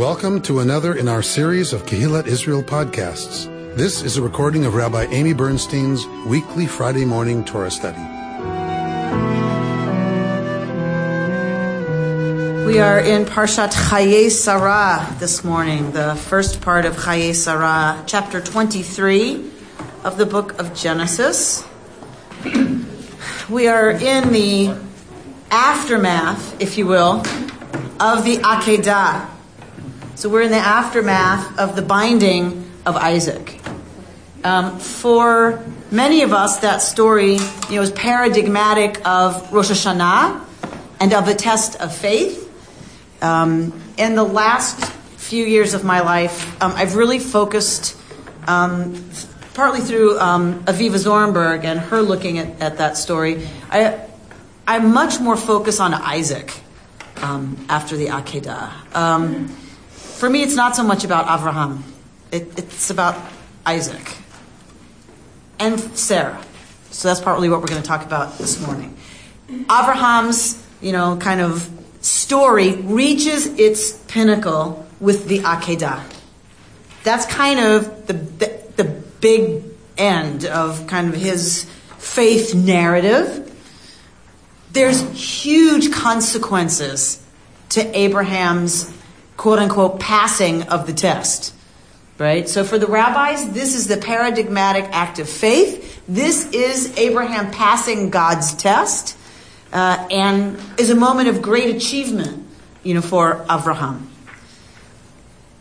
Welcome to another in our series of Kehillat Israel podcasts. This is a recording of Rabbi Amy Bernstein's weekly Friday morning Torah study. We are in Parshat Chaye Sarah this morning, the first part of Chaye Sarah, chapter 23 of the book of Genesis. We are in the aftermath, if you will, of the Akedah. So we're in the aftermath of the binding of Isaac. Um, for many of us, that story you know, is paradigmatic of Rosh Hashanah and of the test of faith. Um, in the last few years of my life, um, I've really focused, um, partly through um, Aviva Zornberg and her looking at, at that story, I, I'm much more focused on Isaac um, after the Akedah. For me, it's not so much about Abraham. It, it's about Isaac and Sarah. So that's partly what we're going to talk about this morning. Abraham's, you know, kind of story reaches its pinnacle with the Akedah. That's kind of the, the, the big end of kind of his faith narrative. There's huge consequences to Abraham's quote unquote passing of the test. Right? So for the rabbis, this is the paradigmatic act of faith. This is Abraham passing God's test uh, and is a moment of great achievement, you know, for Avraham.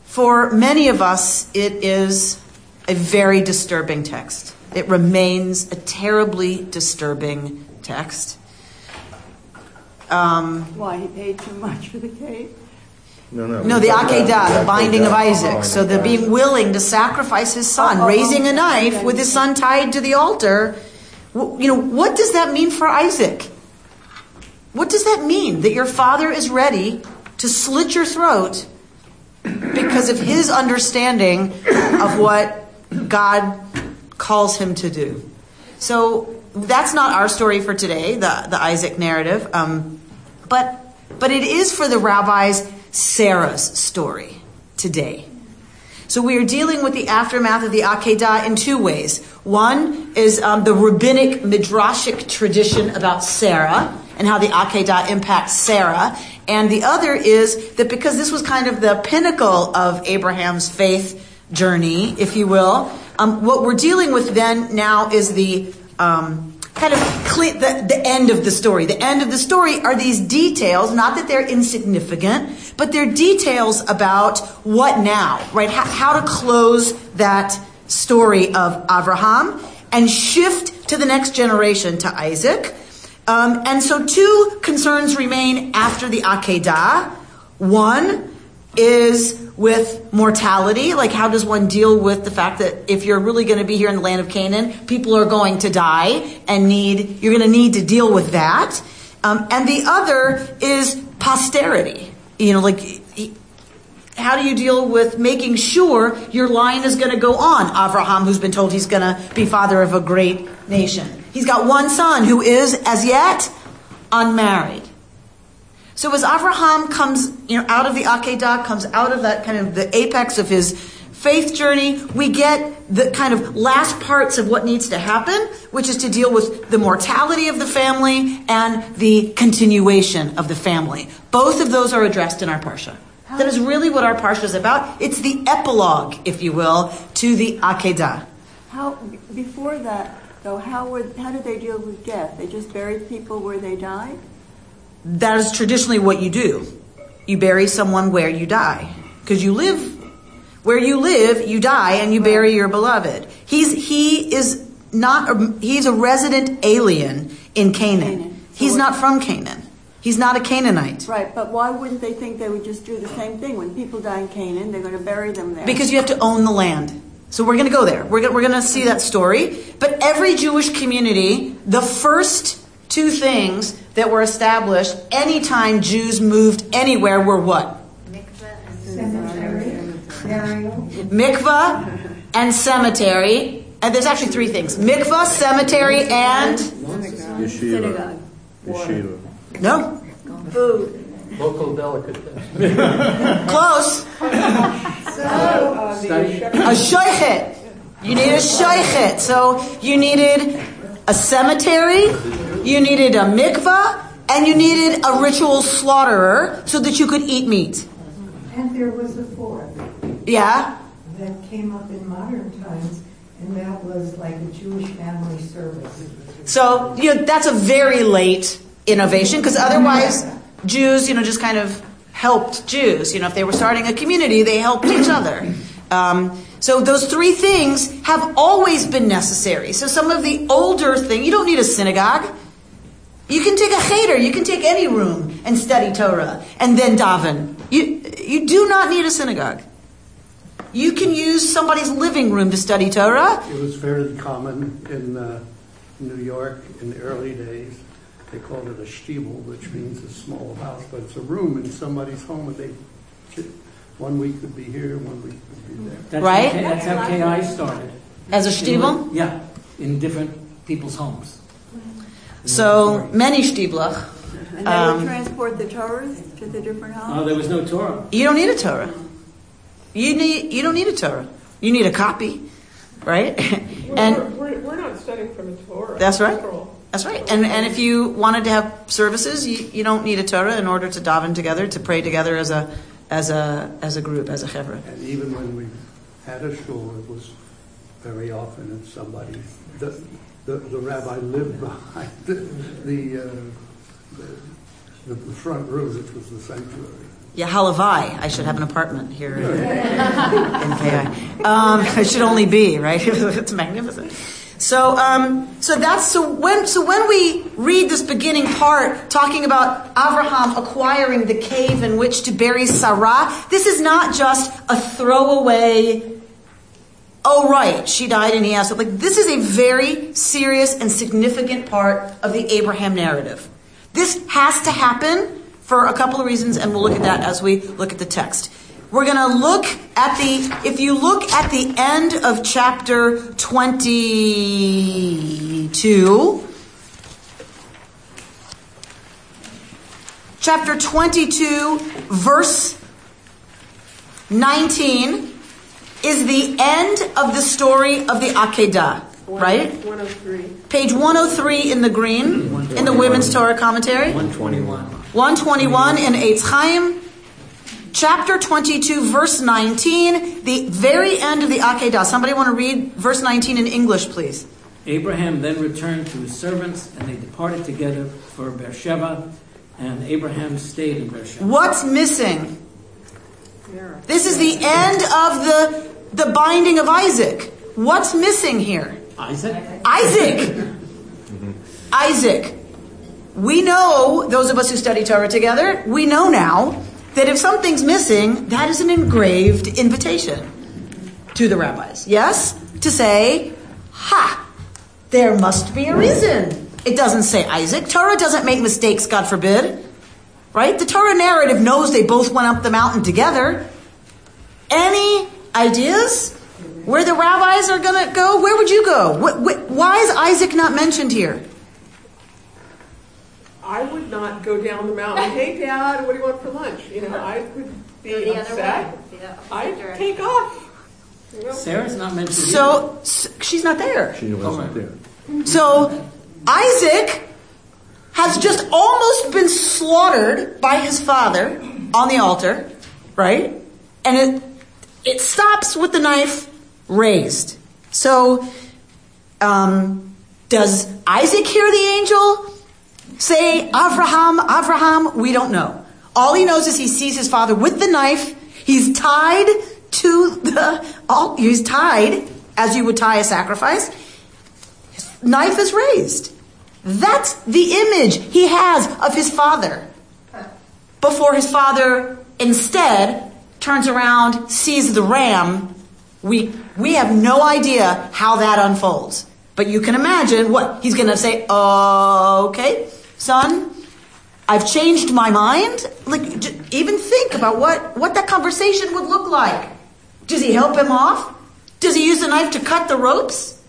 For many of us, it is a very disturbing text. It remains a terribly disturbing text. Um, Why he paid too much for the cake? No, no. No, the Akedah, the binding of Isaac. So the being willing to sacrifice his son, raising a knife with his son tied to the altar. You know, what does that mean for Isaac? What does that mean? That your father is ready to slit your throat because of his understanding of what God calls him to do. So that's not our story for today, the, the Isaac narrative. Um, but, but it is for the rabbis Sarah's story today. So we are dealing with the aftermath of the Akedah in two ways. One is um, the rabbinic midrashic tradition about Sarah and how the Akedah impacts Sarah. And the other is that because this was kind of the pinnacle of Abraham's faith journey, if you will, um, what we're dealing with then now is the um, kind of the, the end of the story. The end of the story are these details, not that they're insignificant, but they're details about what now, right? How, how to close that story of Abraham and shift to the next generation, to Isaac. Um, and so two concerns remain after the Akedah. One is with mortality. Like, how does one deal with the fact that if you're really going to be here in the land of Canaan, people are going to die and need, you're going to need to deal with that. Um, and the other is posterity. You know, like, how do you deal with making sure your line is going to go on? Abraham, who's been told he's going to be father of a great nation. He's got one son who is, as yet, unmarried. So as Abraham comes you know, out of the Akedah, comes out of that kind of the apex of his faith journey, we get the kind of last parts of what needs to happen, which is to deal with the mortality of the family and the continuation of the family. Both of those are addressed in our Parsha. That is really what our Parsha is about. It's the epilogue, if you will, to the Akedah. How, before that, though, how, were, how did they deal with death? They just buried people where they died? That is traditionally what you do. You bury someone where you die. Because you live, where you live, you die and you bury your beloved. He's, he is not, a, he's a resident alien in Canaan. Canaan. He's not from Canaan. He's not a Canaanite. Right, but why wouldn't they think they would just do the same thing? When people die in Canaan, they're going to bury them there. Because you have to own the land. So we're going to go there. We're we're going to see that story. But every Jewish community, the first two things that were established anytime Jews moved anywhere were what? Mikvah and cemetery. And cemetery. And there's actually three things mikvah, cemetery, and. Yeshiva. Yeshiva. No. Food. Local delicatessen. Close. Study. A shoichet. You need a shoichet. So you needed a cemetery, you needed a mikvah, and you needed a ritual slaughterer so that you could eat meat. And there was a fourth Yeah? that came up in modern times, and that was like a Jewish family service. So, you know, that's a very late innovation because otherwise Jews, you know, just kind of helped Jews. You know, if they were starting a community, they helped each other. Um, so those three things have always been necessary. So some of the older thing, you don't need a synagogue. You can take a cheder, you can take any room and study Torah and then daven. You, you do not need a synagogue. You can use somebody's living room to study Torah. It was fairly common in uh, New York in the early days. They called it a shtibel, which means a small house, but it's a room in somebody's home, and they one week would be here, one week would be there. That's Right? How, that's how KI started. As a shtibel? Yeah, in different people's homes. So many shtiblach. And they Um, would transport the Torahs to the different homes. Oh, homes? there was no Torah. You don't need a Torah. You need you don't need a Torah. You need a copy, right? and we're, we're, we're not studying from a Torah. That's right. Scroll. that's right. And and if you wanted to have services, you, you don't need a Torah in order to daven together, to pray together as a as a as a group, as a chevra. And even when we had a shul, it was very often in somebody, the, the, the rabbi lived behind the, the, uh, the, the front room, which was the sanctuary. Yeah, halavai. I should have an apartment here in, in KI. Um, it should only be right. it's magnificent. So, um, so that's so when so when we read this beginning part talking about Abraham acquiring the cave in which to bury Sarah, this is not just a throwaway. Oh right, she died and he asked. Like this is a very serious and significant part of the Abraham narrative. This has to happen for a couple of reasons, and we'll look at that as we look at the text. We're going to look at the, if you look at the end of chapter 22, chapter 22, verse 19, is the end of the story of the Akedah, right? 103. Page 103 in the green, in the Women's Torah Commentary. 121. 121 in Eitz Chaim, chapter 22, verse 19, the very end of the Akedah. Somebody want to read verse 19 in English, please? Abraham then returned to his servants, and they departed together for Beersheba, and Abraham stayed in Beersheba. What's missing? This is the end of the, the binding of Isaac. What's missing here? Isaac? Isaac! Isaac. We know, those of us who study Torah together, we know now that if something's missing, that is an engraved invitation to the rabbis. Yes? To say, ha, there must be a reason. It doesn't say Isaac. Torah doesn't make mistakes, God forbid. Right? The Torah narrative knows they both went up the mountain together. Any ideas where the rabbis are going to go? Where would you go? Wh- wh- why is Isaac not mentioned here? I would not go down the mountain. Hey, Dad, what do you want for lunch? You know, I would be Go the other upset. way. Yeah, I'd opposite take off. You know? Sarah's not mentioned So, s- she's not there. She wasn't there. So Isaac has just almost been slaughtered by his father on the altar, right? And it it stops with the knife raised. So um, does Isaac hear the angel say, Abraham, Abraham? We don't know. All he knows is he sees his father with the knife. He's tied to the, all, he's tied as you would tie a sacrifice. His knife is raised. That's the image he has of his father. Before his father instead turns around, sees the ram, we, we have no idea how that unfolds. But you can imagine what he's going to say, okay, son, I've changed my mind. Like, j- even think about what, what that conversation would look like. Does he help him off? Does he use a knife to cut the ropes?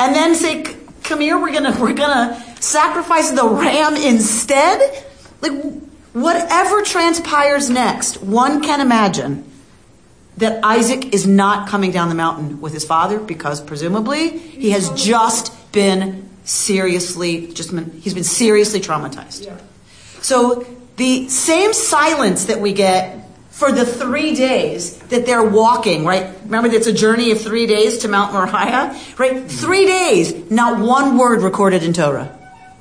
And then say, come here, we're gonna, we're gonna sacrifice the ram instead? Like, whatever transpires next, one can imagine that Isaac is not coming down the mountain with his father because presumably he has just been seriously just he's been seriously traumatized. So the same silence that we get for the three days that they're walking, right? Remember, it's a journey of three days to Mount Moriah, right? Mm-hmm. Three days, not one word recorded in Torah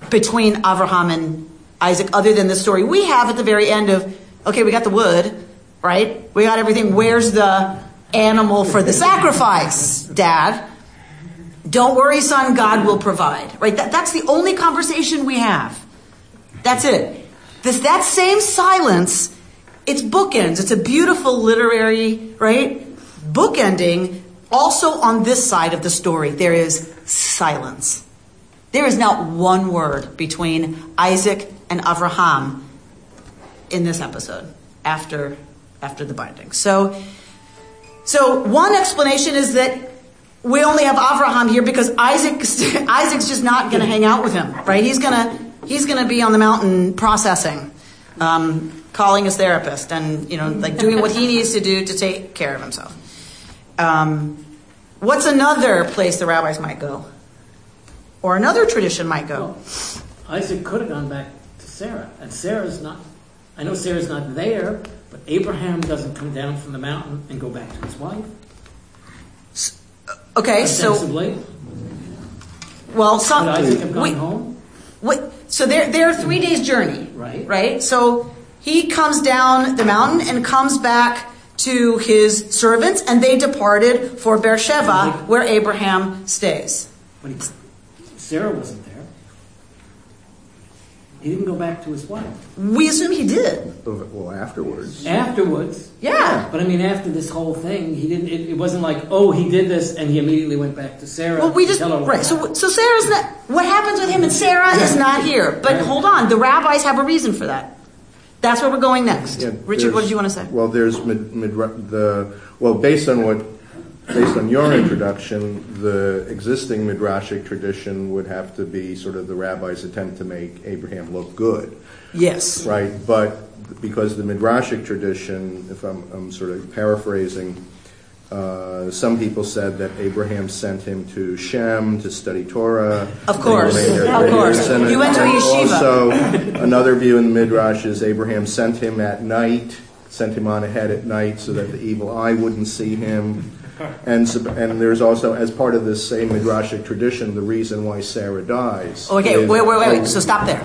between Abraham and Isaac, other than the story we have at the very end of, okay, we got the wood, right? We got everything. Where's the animal for the sacrifice, Dad? Don't worry, son, God will provide, right? That, that's the only conversation we have. That's it. This, that same silence it's bookends. It's a beautiful literary, right? Bookending. Also on this side of the story, there is silence. There is not one word between Isaac and Avraham in this episode after after the binding. So so one explanation is that we only have Avraham here because Isaac Isaac's just not going to hang out with him, right? He's gonna he's gonna be on the mountain processing. Um, calling his therapist and you know like doing what he needs to do to take care of himself. Um, what's another place the rabbis might go, or another tradition might go? Well, Isaac could have gone back to Sarah, and Sarah's not. I know Sarah's not there, but Abraham doesn't come down from the mountain and go back to his wife. Okay, so Ostensibly, well, Isaac have gone home? so they're three days journey, Right. Right. So he comes down the mountain and comes back to his servants, and they departed for Beersheba, where Abraham stays. But Sarah wasn't there. He didn't go back to his wife. We assume he did. Well, afterwards. Afterwards, Yeah. but I mean, after this whole thing, he didn't. It, it wasn't like, oh, he did this, and he immediately went back to Sarah. Well, we just tell her what right. So, happened. so Sarah's not. What happens with him and Sarah is not here. But Right. hold on, the rabbis have a reason for that. That's where we're going next. Yeah, Richard, what there's- did you want to say? Well, there's mid, mid, the well, based on what, based on your introduction, the existing midrashic tradition would have to be sort of the rabbi's attempt to make Abraham look good, Yes. right? But because the midrashic tradition, if I'm, I'm sort of paraphrasing, uh, some people said that Abraham sent him to Shem to study Torah. Of course. Of course. You went to yeshiva. Also, another view in the Midrash is Abraham sent him at night, sent him on ahead at night so that the evil eye wouldn't see him. And, and there's also, as part of this same Midrashic tradition, the reason why Sarah dies. Okay, is- wait, wait, wait, wait. So stop there.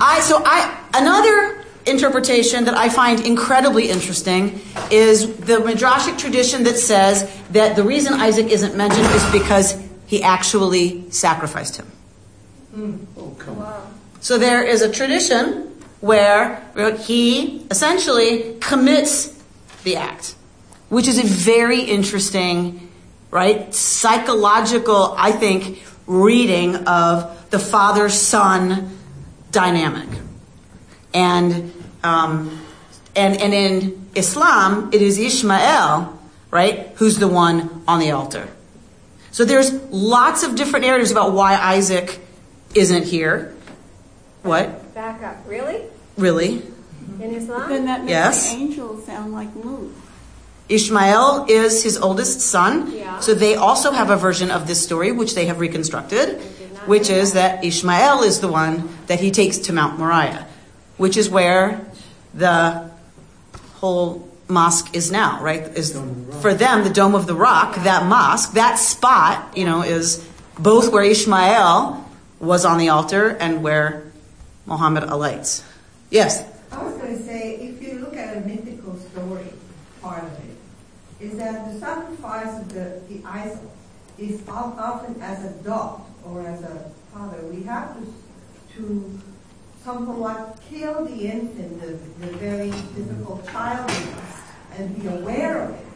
I so I another interpretation that I find incredibly interesting is the midrashic tradition that says that the reason Isaac isn't mentioned is because he actually sacrificed him. Oh, come on. So there is a tradition where he essentially commits the act, which is a very interesting, right, psychological, I think, reading of the father son dynamic. And, um, and, and in Islam, it is Ishmael, right, who's the one on the altar. So there's lots of different narratives about why Isaac isn't here. What? Back up. Really? Really? In Islam? Then that makes Yes. the angels sound like moose. Ishmael is his oldest son. Yeah. So they also have a version of this story, which they have reconstructed, which is that Ishmael is the one that he takes to Mount Moriah, which is where the whole mosque is now, right? Is for them the Dome of the Rock, that mosque, that spot, you know, is both where Ishmael was on the altar and where Muhammad alights. Yes. I was going to say, if you look at a mythical story, part of it, that the sacrifice of the, the Isaac is often as a dog or as a father. We have to, to somewhat kill the infant, the, the very difficult child in us, and be aware of it.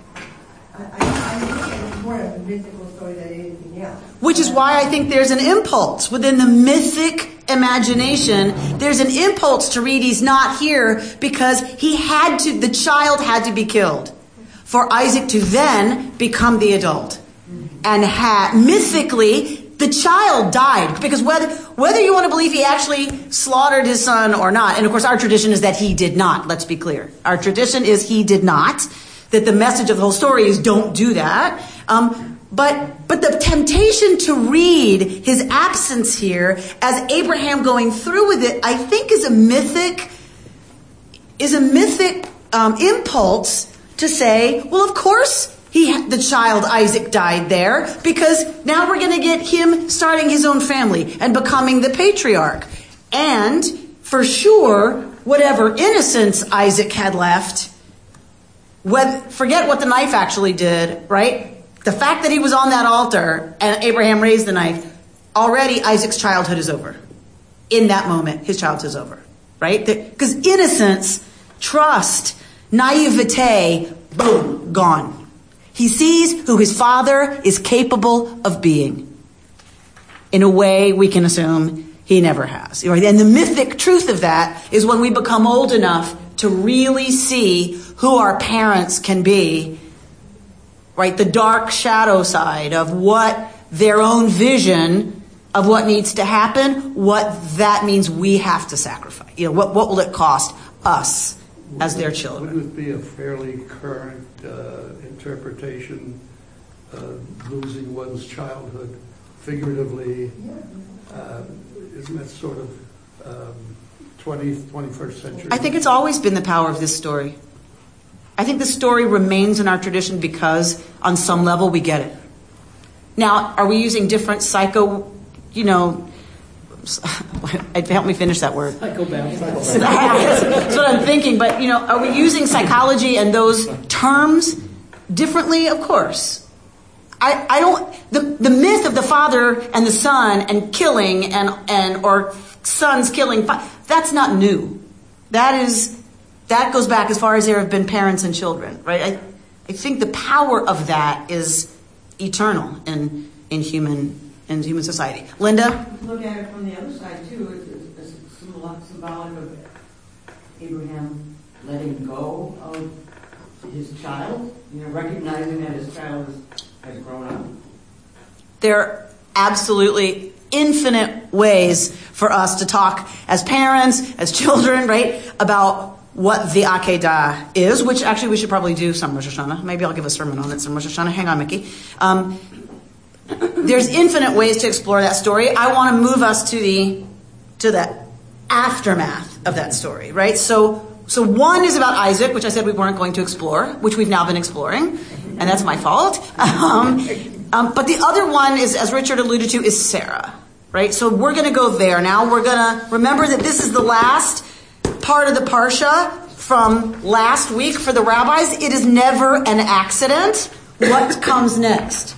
I, I, I look at more of a mythical story than anything else. Which is why I think there's an impulse within the mythic imagination. There's an impulse to read he's not here because he had to, the child had to be killed for Isaac to then become the adult. And mythically, the child died because whether whether you want to believe he actually slaughtered his son or not, and of course our tradition is that he did not. Let's be clear. Our tradition is he did not. That the message of the whole story is don't do that. Um, but but the temptation to read his absence here as Abraham going through with it, I think, is a mythic is a mythic um, impulse to say, well, of course he the child Isaac died there because now we're going to get him starting his own family and becoming the patriarch, and for sure, whatever innocence Isaac had left, whether, forget what the knife actually did, right? The fact that he was on that altar and Abraham raised the knife, already Isaac's childhood is over. In that moment, his childhood is over, right? Because innocence, trust, naivete, boom, gone. He sees who his father is capable of being in a way we can assume he never has. And the mythic truth of that is when we become old enough to really see who our parents can be, right? The dark shadow side of what their own vision of what needs to happen, what that means we have to sacrifice. You know, what, what will it cost us as their children? Wouldn't it be a fairly current uh, interpretation of losing one's childhood figuratively? Uh, isn't that sort of um, 20th, 21st century? I think it's always been the power of this story. I think the story remains in our tradition because on some level we get it. Now, are we using different psycho, you know, help me finish that word. Psychopath. That's what I'm thinking. But you know, are we using psychology and those terms differently? Of course. I, I don't. The, the myth of the father and the son and killing and and or sons killing. That's not new. That is that goes back as far as there have been parents and children, right? I, I think the power of that is eternal in in human in human society. Linda? Look at it from the other side, too. It's, it's symbolic of Abraham letting go of his child, you know, recognizing that his child has grown up. There are absolutely infinite ways for us to talk as parents, as children, right, about what the Akedah is, which actually we should probably do some Rosh Hashanah. Maybe I'll give a sermon on it some Rosh Hashanah. Hang on, Mickey. Um, there's infinite ways to explore that story. I want to move us to the to the aftermath of that story, right? So so one is about Isaac, which I said we weren't going to explore, which we've now been exploring, and that's my fault. Um, um, but the other one is, as Richard alluded to, is Sarah, right? So we're going to go there now. We're going to remember that this is the last part of the parsha from last week for the rabbis. It is never an accident. What comes next?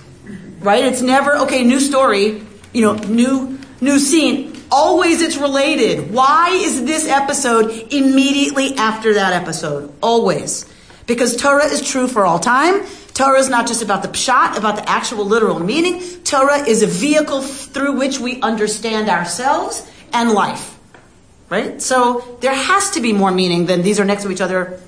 Right? It's never, okay, new story, you know, new, new scene. Always it's related. Why is this episode immediately after that episode? Always. Because Torah is true for all time. Torah is not just about the pshat, about the actual literal meaning. Torah is a vehicle through which we understand ourselves and life. Right? So there has to be more meaning than these are next to each other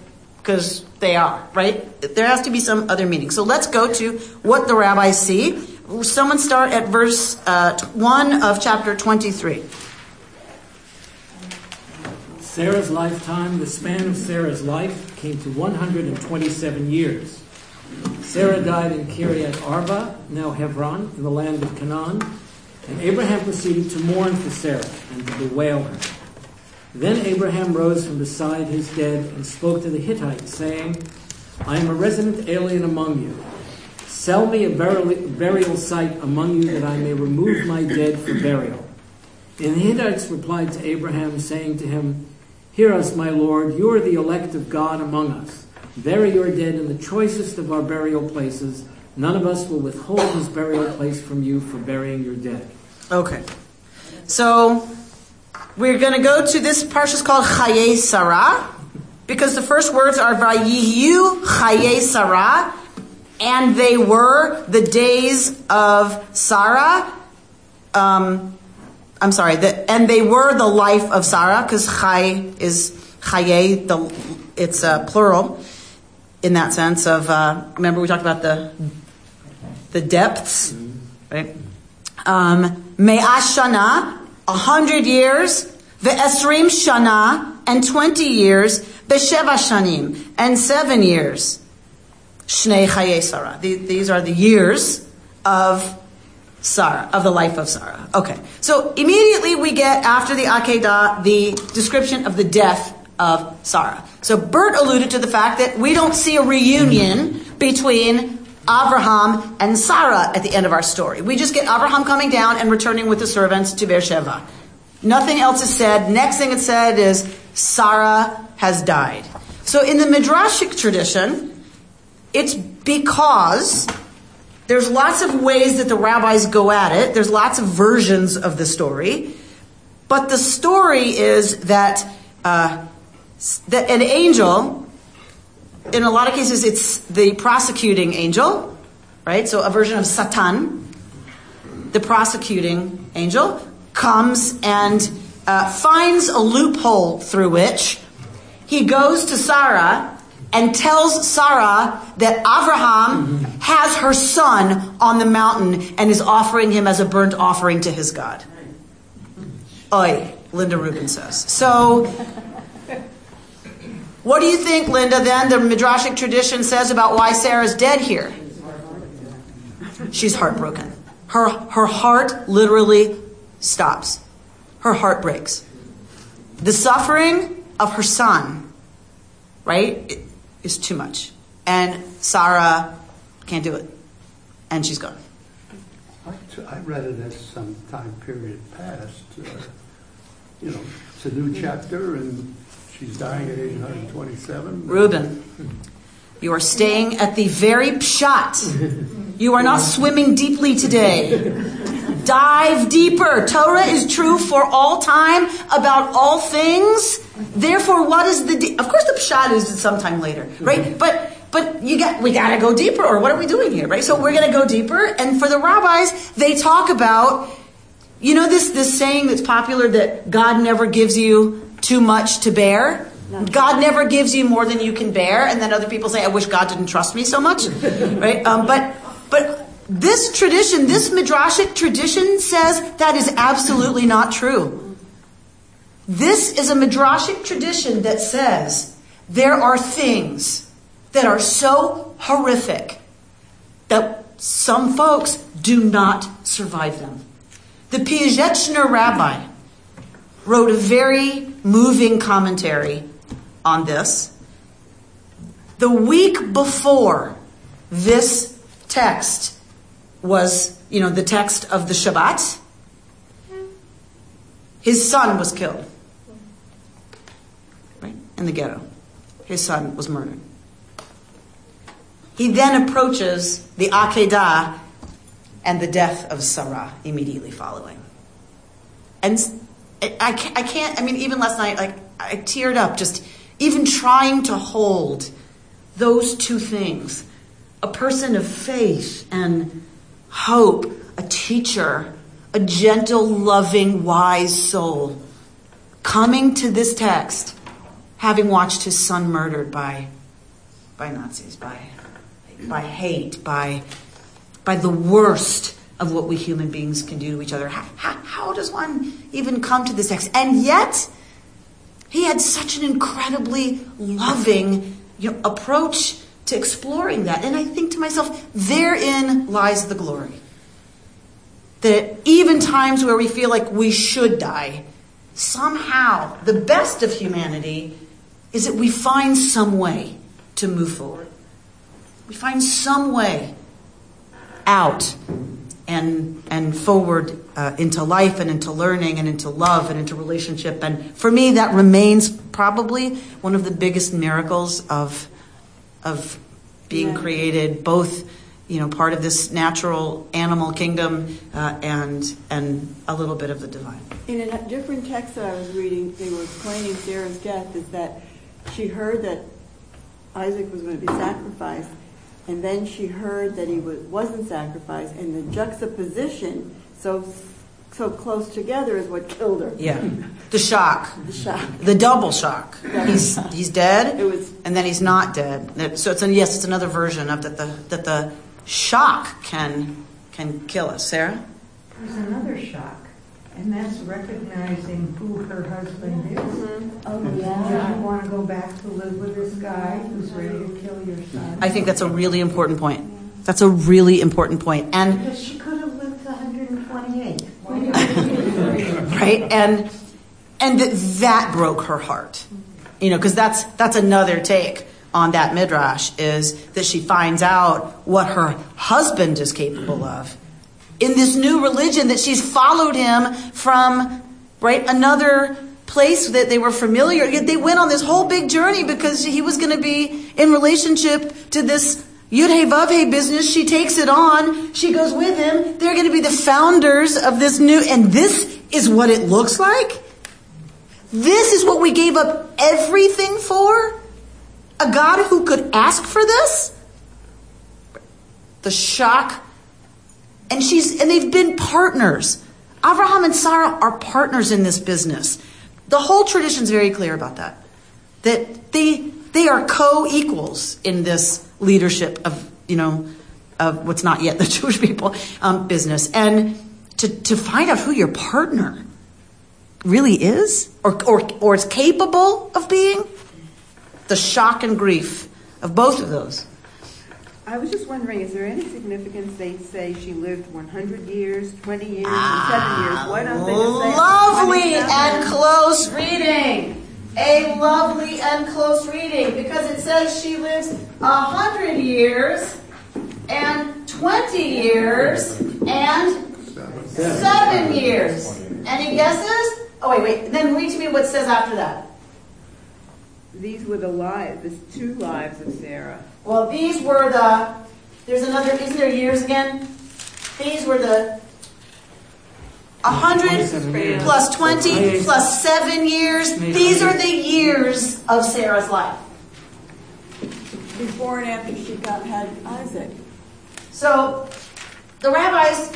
because they are, right? There has to be some other meaning. So let's go to what the rabbis see. Someone start at verse uh, 1 of chapter 23. Sarah's lifetime, the span of Sarah's life, came to 127 years. Sarah died in Kiryat Arba, now Hebron, in the land of Canaan, and Abraham proceeded to mourn for Sarah and to bewail her. Then Abraham rose from beside his dead and spoke to the Hittites, saying, I am a resident alien among you. Sell me a burial site among you that I may remove my dead for burial. And the Hittites replied to Abraham, saying to him, Hear us, my Lord, you are the elect of God among us. Bury your dead in the choicest of our burial places. None of us will withhold his burial place from you for burying your dead. Okay. So we're going to go to this parsha is called Chaye Sarah because the first words are Vayihu Chaye Sarah, and they were the days of Sarah. Um, I'm sorry, the, and they were the life of Sarah because Chay is Chaye, the it's a plural in that sense of. Uh, remember we talked about the the depths, right? Um, 100 years, ve'esrim shana, and 20 years, be'sheva shanim, and 7 years. Shnei chaye Sarah. These are the years of Sarah, of the life of Sarah. Okay. So immediately we get, after the Akedah, the description of the death of Sarah. So Bert alluded to the fact that we don't see a reunion between Abraham and Sarah at the end of our story. We just get Abraham coming down and returning with the servants to Beersheba. Nothing else is said. Next thing it said is Sarah has died. So in the Midrashic tradition, it's because there's lots of ways that the rabbis go at it. There's lots of versions of the story. But the story is that, uh, that an angel, in a lot of cases, it's the prosecuting angel, right? So a version of Satan, the prosecuting angel, comes and uh, finds a loophole through which he goes to Sarah and tells Sarah that Abraham has her son on the mountain and is offering him as a burnt offering to his God. Oi, Linda Rubin says. So, what do you think, Linda, then the Midrashic tradition says about why Sarah's dead here? She's heartbroken. Her, her heart literally stops. Her heart breaks. The suffering of her son, right, is too much. And Sarah can't do it. And she's gone. I read it as some time period past. Uh, you know, it's a new chapter, and she's dying at age 127. Reuben, you are staying at the very pshat. You are not swimming deeply today. Dive deeper. Torah is true for all time about all things. Therefore, what is the? De- of course, the pshat is sometime later, right? But but you got we got to go deeper. Or what are we doing here, right? So we're to go deeper. And for the rabbis, they talk about you know this this saying that's popular that God never gives you too much to bear. God never gives you more than you can bear, and then other people say, "I wish God didn't trust me so much," right? Um, but but this tradition, this midrashic tradition, says that is absolutely not true. This is a midrashic tradition that says there are things that are so horrific that some folks do not survive them. The Piaseczner rabbi wrote a very moving commentary on this. The week before this text was, you know, the text of the Shabbat, his son was killed. Right? In the ghetto. His son was murdered. He then approaches the Akedah and the death of Sarah immediately following. And I, can't, I can't, I mean, even last night, like, I teared up just even trying to hold those two things a person of faith and hope, a teacher, a gentle, loving, wise soul, coming to this text, having watched his son murdered by, by Nazis, by, by hate, by, by the worst of what we human beings can do to each other. How, how, does one even come to this text? And yet, he had such an incredibly loving you know, approach to exploring that. And I think to myself, therein lies the glory. That even times where we feel like we should die, somehow the best of humanity is that we find some way to move forward. We find some way out and and forward uh, into life and into learning and into love and into relationship. And for me, that remains probably one of the biggest miracles of of being Yeah. created, both you know part of this natural animal kingdom uh, and and a little bit of the divine. In a different text that I was reading, they were explaining Sarah's death is that she heard that Isaac was going to be sacrificed, and then she heard that he was, wasn't sacrificed, and the juxtaposition so so close together is what killed her. Yeah, the shock. The shock. The double shock. He's he's dead, It was- and then he's not dead. So it's an, yes, it's another version of that the that the shock can can kill us. Sarah, There's another shock, and that's recognizing who her husband is. Mm-hmm. Oh, Do you want to go back to live with this guy who's ready to kill your son? I think that's a really important point. That's a really important point. And Because she could have lived to 128. right and and that that broke her heart you know because that's that's another take on that midrash is that she finds out what her husband is capable of in this new religion that she's followed him from right another place that they were familiar they went on this whole big journey because he was going to be in relationship to this Yud Hey Vav business. She takes it on. She goes with him. They're going to be the founders of this new, and this is what it looks like. This is what we gave up everything for? A God who could ask for this? The shock. And she's, and they've been partners. Abraham and Sarah are partners in this business. The whole tradition is very clear about that. That they, they are co-equals in this leadership of, you know, of what's not yet the Jewish people um, business. And to, to find out who your partner really is or, or, or is capable of being, the shock and grief of both of those. I was just wondering, is there any significance they say she lived 100 years, 20 years, Ah, and 7 years? Why don't they just say a lovely and close reading. A lovely and close reading because it says she lives a hundred years and twenty years and seven years. Any guesses? Oh wait, wait. Then read to me what it says after that. These were the lives, the two lives of Sarah. Well, these were the. There's another. Isn't there years again? These were the. A hundred plus twenty plus seven years. These are the years of Sarah's life. Before and after she got had Isaac. So, the rabbis,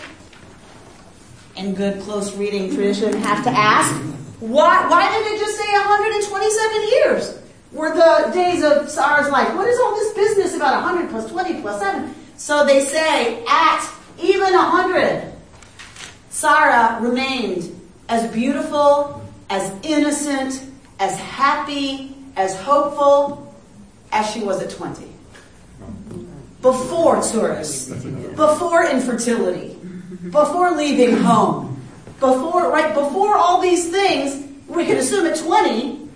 in good close reading tradition, have to ask, why? Why did it just say 127 years were the days of Sarah's life? What is all this business about 100 plus 20 plus 7? So they say, at even 100, Sarah remained as beautiful, as innocent, as happy, as hopeful as she was at 20. Before tsuris, before infertility, before leaving home, before, right, before all these things, we can assume at 20,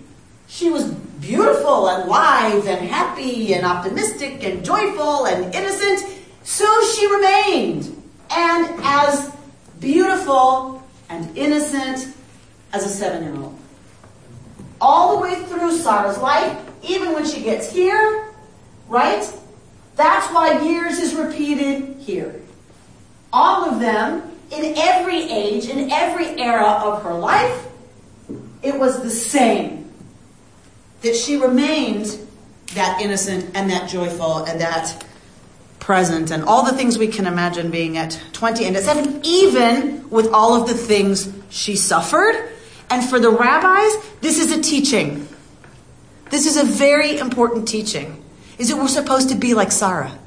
she was beautiful and live and happy and optimistic and joyful and innocent. So she remained. And as beautiful and innocent as a seven year old. All the way through Sarah's life, even when she gets here, right? That's why years is repeated here. All of them, in every age, in every era of her life, it was the same. That she remained that innocent and that joyful and that present and all the things we can imagine being at 20 and at 7, even with all of the things she suffered. And for the rabbis, this is a teaching. This is a very important teaching. Is that we're supposed to be like Sarah.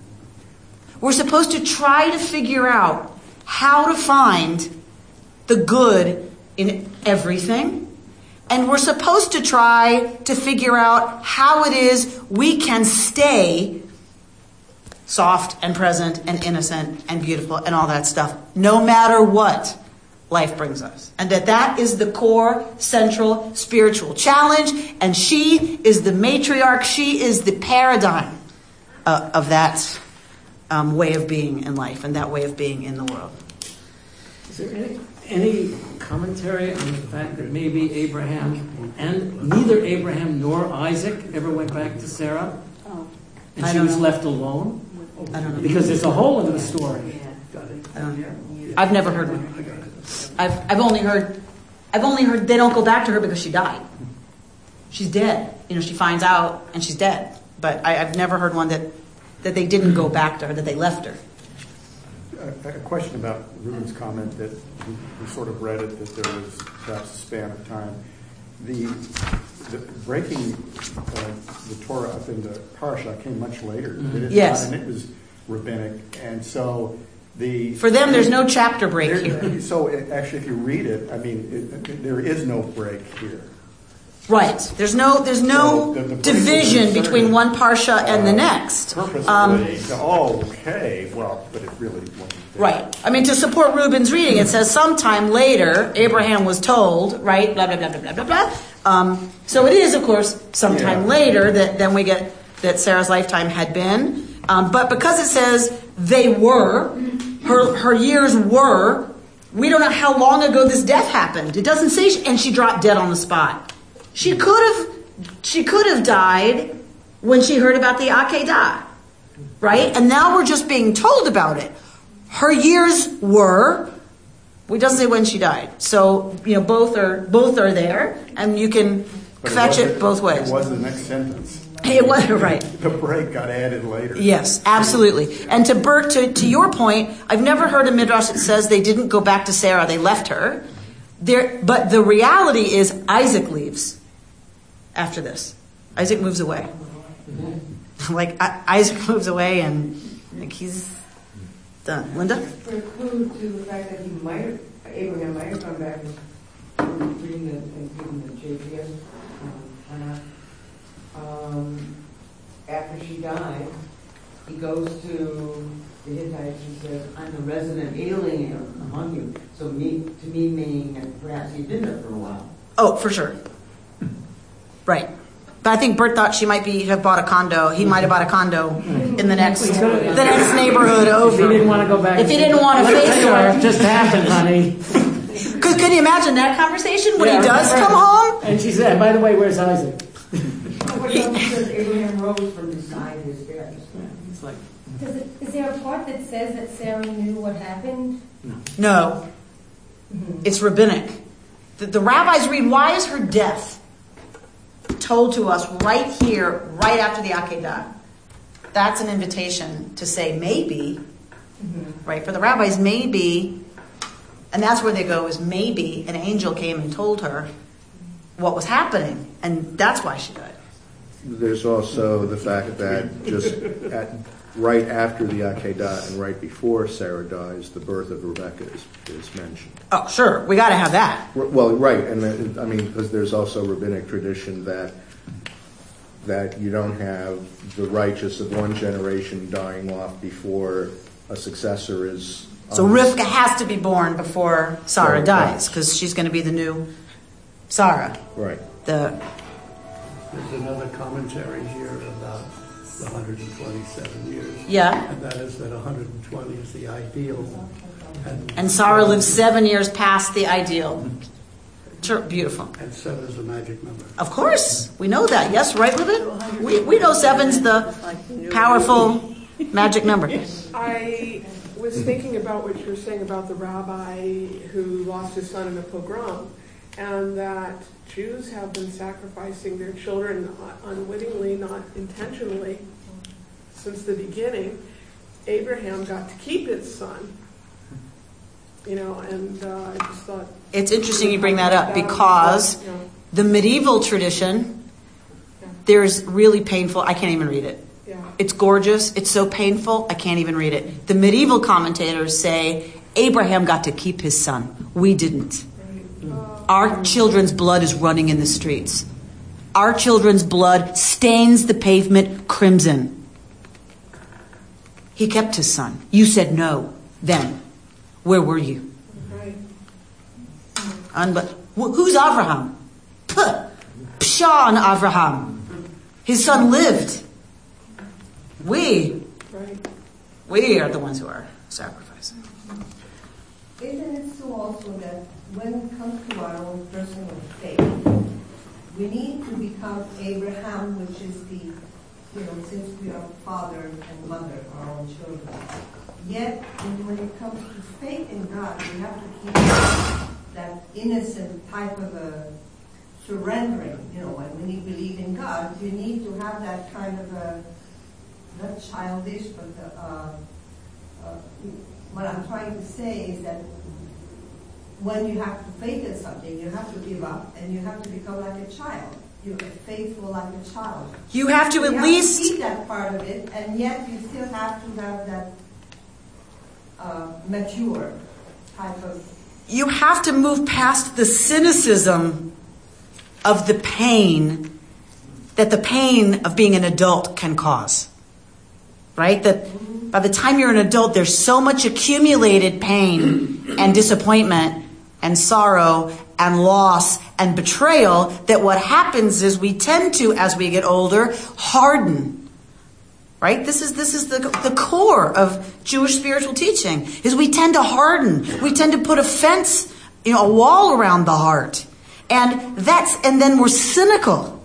We're supposed to try to figure out how to find the good in everything. And we're supposed to try to figure out how it is we can stay soft and present and innocent and beautiful and all that stuff, no matter what life brings us. And that that is the core central spiritual challenge. And she is the matriarch. She is the paradigm uh, of that um, way of being in life and that way of being in the world. Is there any, any commentary on the fact that maybe Abraham and neither Abraham nor Isaac ever went back to Sarah? Oh. And she was left alone? I don't know. Because there's a hole in the story. I don't know. I've never heard one. I've, I've only heard, I've only heard they don't go back to her because she died. She's dead. You know, she finds out and she's dead. But I, I've never heard one that, that they didn't go back to her, that they left her. A a question about Ruben's comment that we sort of read it, that there was perhaps a span of time. The, the breaking uh, the Torah up into Parsha came much later. did it not? Yes. And it was rabbinic. And so The For them, there's no chapter break here. So it- actually, if you read it, I mean, it- there is no break here. Right. There's no there's no So the- the division between one parsha and the next. Purposefully, Um, okay, well, but it really wasn't. there. Right. I mean, to support Reuben's reading, it says sometime later, Abraham was told, right? Blah, blah, blah, blah, blah, blah, blah. Um, so it is, of course, sometime Yeah. later that then we get that Sarah's lifetime had been. Um, but because it says they were, her, her years were, we don't know how long ago this death happened. It doesn't say, she, and she dropped dead on the spot. She could have, she could have died when she heard about the Akedah right? And now we're just being told about it. Her years were. We doesn't say when she died, so you know both are both are there, and you can But fetch it, wasn't- both ways. It was the next sentence. It was right. The break got added later. Yes, absolutely. And to Bert, to, to your point, I've never heard a midrash that says they didn't go back to Sarah; they left her. There, but the reality is Isaac leaves after this. Isaac moves away. like I, Isaac moves away, and like he's done. Linda. For a clue to the fact that he might have, Abraham might have come back and reading the, and the JPS, um, um, after she died, he goes to the Hittites and says, I'm a resident alien among you. So me, to me meaning that perhaps he'd been there for a while. Oh, for sure. Right. But I think Bert thought she might be have bought a condo. He might have bought a condo in the next the next neighborhood over. If he didn't want to go back. If he didn't want to face tell you what her. just happened, honey. Could, can you imagine that conversation when Yeah, he does right. come home? And she said, by the way, where's Isaac? But it also says Abraham rose from beside his bed. It's like, Does it, is there a part that says that Sarah knew what happened? No. No. It's rabbinic. The, the rabbis read, why is her death told to us right here, right after the Akedah? That's an invitation to say maybe, mm-hmm. right? For the rabbis, maybe, and that's where they go is maybe an angel came and told her what was happening, and that's why she died. There's also the fact that just at, right after the Akedah and right before Sarah dies, the birth of Rebecca is, is mentioned. Oh, sure, we got to have that. R- Well, right, and then, I mean, because there's also rabbinic tradition that that you don't have the righteous of one generation dying off before a successor is. So Rivka has to be born before Sarah Right. dies, because she's going to be the new Sarah. Right. The There's another commentary here about the 127 years. Yeah. And that is that 120 is the ideal. And, And Sarah lived seven years past the ideal. Beautiful. and seven is the magic number. Of course, we know that. Yes, right, Ruben? We, we know seven's the powerful magic number. I was thinking about what you were saying about the rabbi who lost his son in a pogrom, and that Jews have been sacrificing their children unwittingly, not intentionally, since the beginning. Abraham got to keep his son, you know, and uh, I just thought. It's interesting you bring that up because Yeah. the medieval tradition, there's really painful, I can't even read it. Yeah. It's gorgeous, it's so painful, I can't even read it. The medieval commentators say Abraham got to keep his son. We didn't. Our children's blood is running in the streets. Our children's blood stains the pavement crimson. He kept his son. You said no then. Where were you? Unbe- wh- who's Avraham? Puh. Pshaw on Avraham. His son lived. We, we are the ones who are sacrificing. Isn't it so also that when it comes to our own personal faith, we need to become Abraham, which is the, you know, since we are father and mother, our own children. Yet, when it comes to faith in God, we have to keep that innocent type of a surrendering, you know, when you believe in God, you need to have that kind of a, not childish, but uh, uh, what I'm trying to say is that when you have to faith in something, you have to give up and you have to become like a child. You're faithful like a child. You have to You at have least- keep that part of it, and yet you still have to have that uh, mature type of. You have to move past the cynicism of the pain that the pain of being an adult can cause. Right? That by the time you're an adult, there's so much accumulated pain and disappointment and sorrow and loss and betrayal that what happens is we tend to, as we get older, harden. Right? This is, this is the, the core of Jewish spiritual teaching, is we tend to harden. We tend to put a fence, you know, a wall around the heart. And that's, and then we're cynical.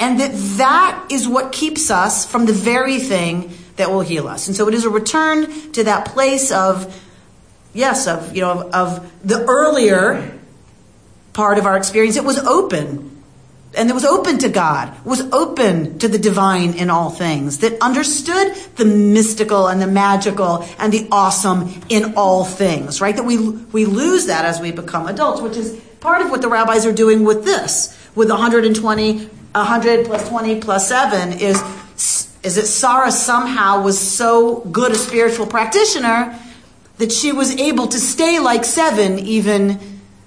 And that that is what keeps us from the very thing that will heal us. And so it is a return to that place of, yes, of, you know, of, the earlier part of our experience. It was open. And it was open to God, was open to the divine in all things, that understood the mystical and the magical and the awesome in all things, right? That we, we lose that as we become adults, which is part of what the rabbis are doing with this, with 120, 100 plus 20 plus 7 is, is that Sarah somehow was so good a spiritual practitioner that she was able to stay like 7 even,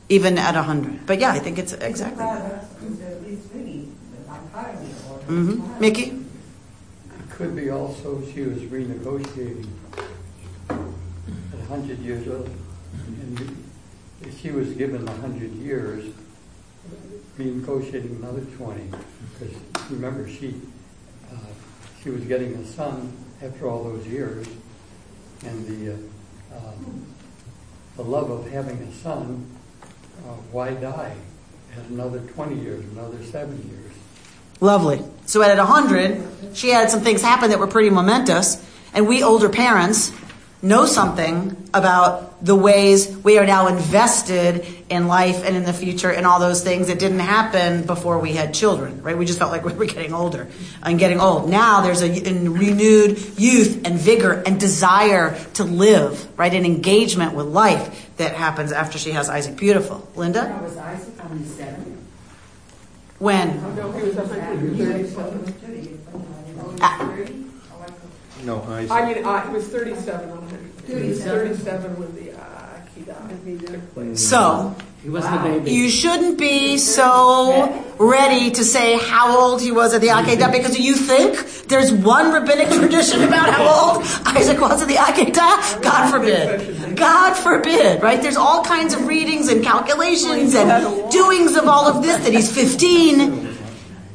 even at a 100. But yeah, I think it's exactly. Mm-hmm. Mickey? It could be also she was renegotiating at 100 years old. And she was given 100 years, renegotiating another 20. Because remember, she, uh, she was getting a son after all those years. And the, uh, um, the love of having a son, uh, why die? At another 20 years, another seven years. Lovely. So at 100, she had some things happen that were pretty momentous, and we older parents know something about the ways we are now invested in life and in the future and all those things that didn't happen before we had children, right? We just felt like we were getting older and getting old. Now there's a, a renewed youth and vigor and desire to live, right? An engagement with life that happens after she has Isaac. Beautiful. Linda? Was Isaac only seven? When? No, he was 137. No, Isaac. I mean, uh, he was 37 on 100. He was 37 when the uh, Akedah took place. So, He wasn't a baby. You shouldn't be so ready to say how old he was at the Akedah because you think there's one rabbinic tradition about how old Isaac was at the Akedah? God forbid. God forbid, right? There's all kinds of readings and calculations and doings of all of this that he's 15,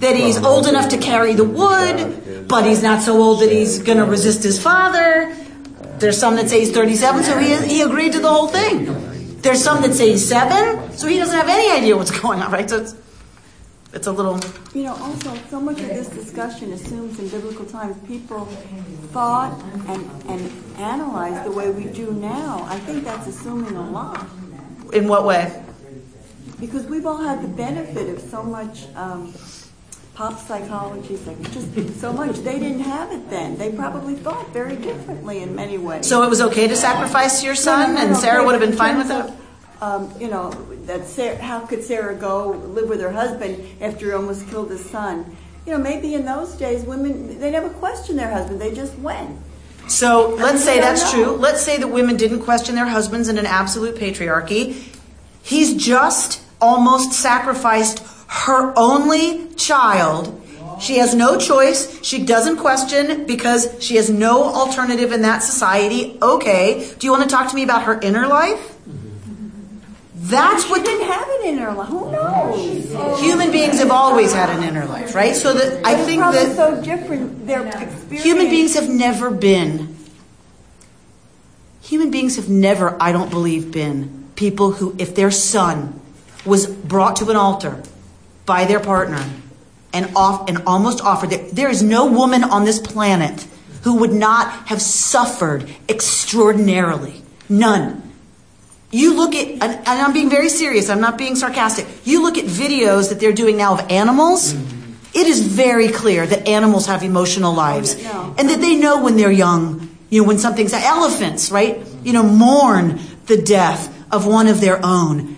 that he's old enough to carry the wood, but he's not so old that he's going to resist his father. There's some that say he's 37, so he, he agreed to the whole thing. There's some that say he's seven, so he doesn't have any idea what's going on, right? So it's, it's a little. You know, also, so much of this discussion assumes in biblical times people thought and, and analyzed the way we do now. I think that's assuming a lot. In what way? Because we've all had the benefit of so much um, pop psychology, just so much. They didn't have it then. They probably thought very differently in many ways. So it was okay to sacrifice your son, No, no, no, and Sarah would have been fine with that? Um, you know, that Sarah, how could Sarah go live with her husband after he almost killed his son? You know, maybe in those days, women, they never questioned their husband. They just went. So let's say that's know. true. Let's say that women didn't question their husbands in an absolute patriarchy. He's just almost sacrificed her only child. She has no choice. She doesn't question because she has no alternative in that society. Okay. Do you want to talk to me about her inner life? That's She what didn't have it in her life. Who knows? human beings have always had an inner life, right? So that I think that so different. Their experience. Human beings have never been. Human beings have never, I don't believe, been people who, if their son was brought to an altar by their partner and off and almost offered, there, there is no woman on this planet who would not have suffered extraordinarily. None. You look at, and I'm being very serious, I'm not being sarcastic. You look at videos that they're doing now of animals, mm-hmm. it is very clear that animals have emotional lives. Oh, no. And that they know when they're young, you know, when something's, elephants, right? You know, mourn the death of one of their own.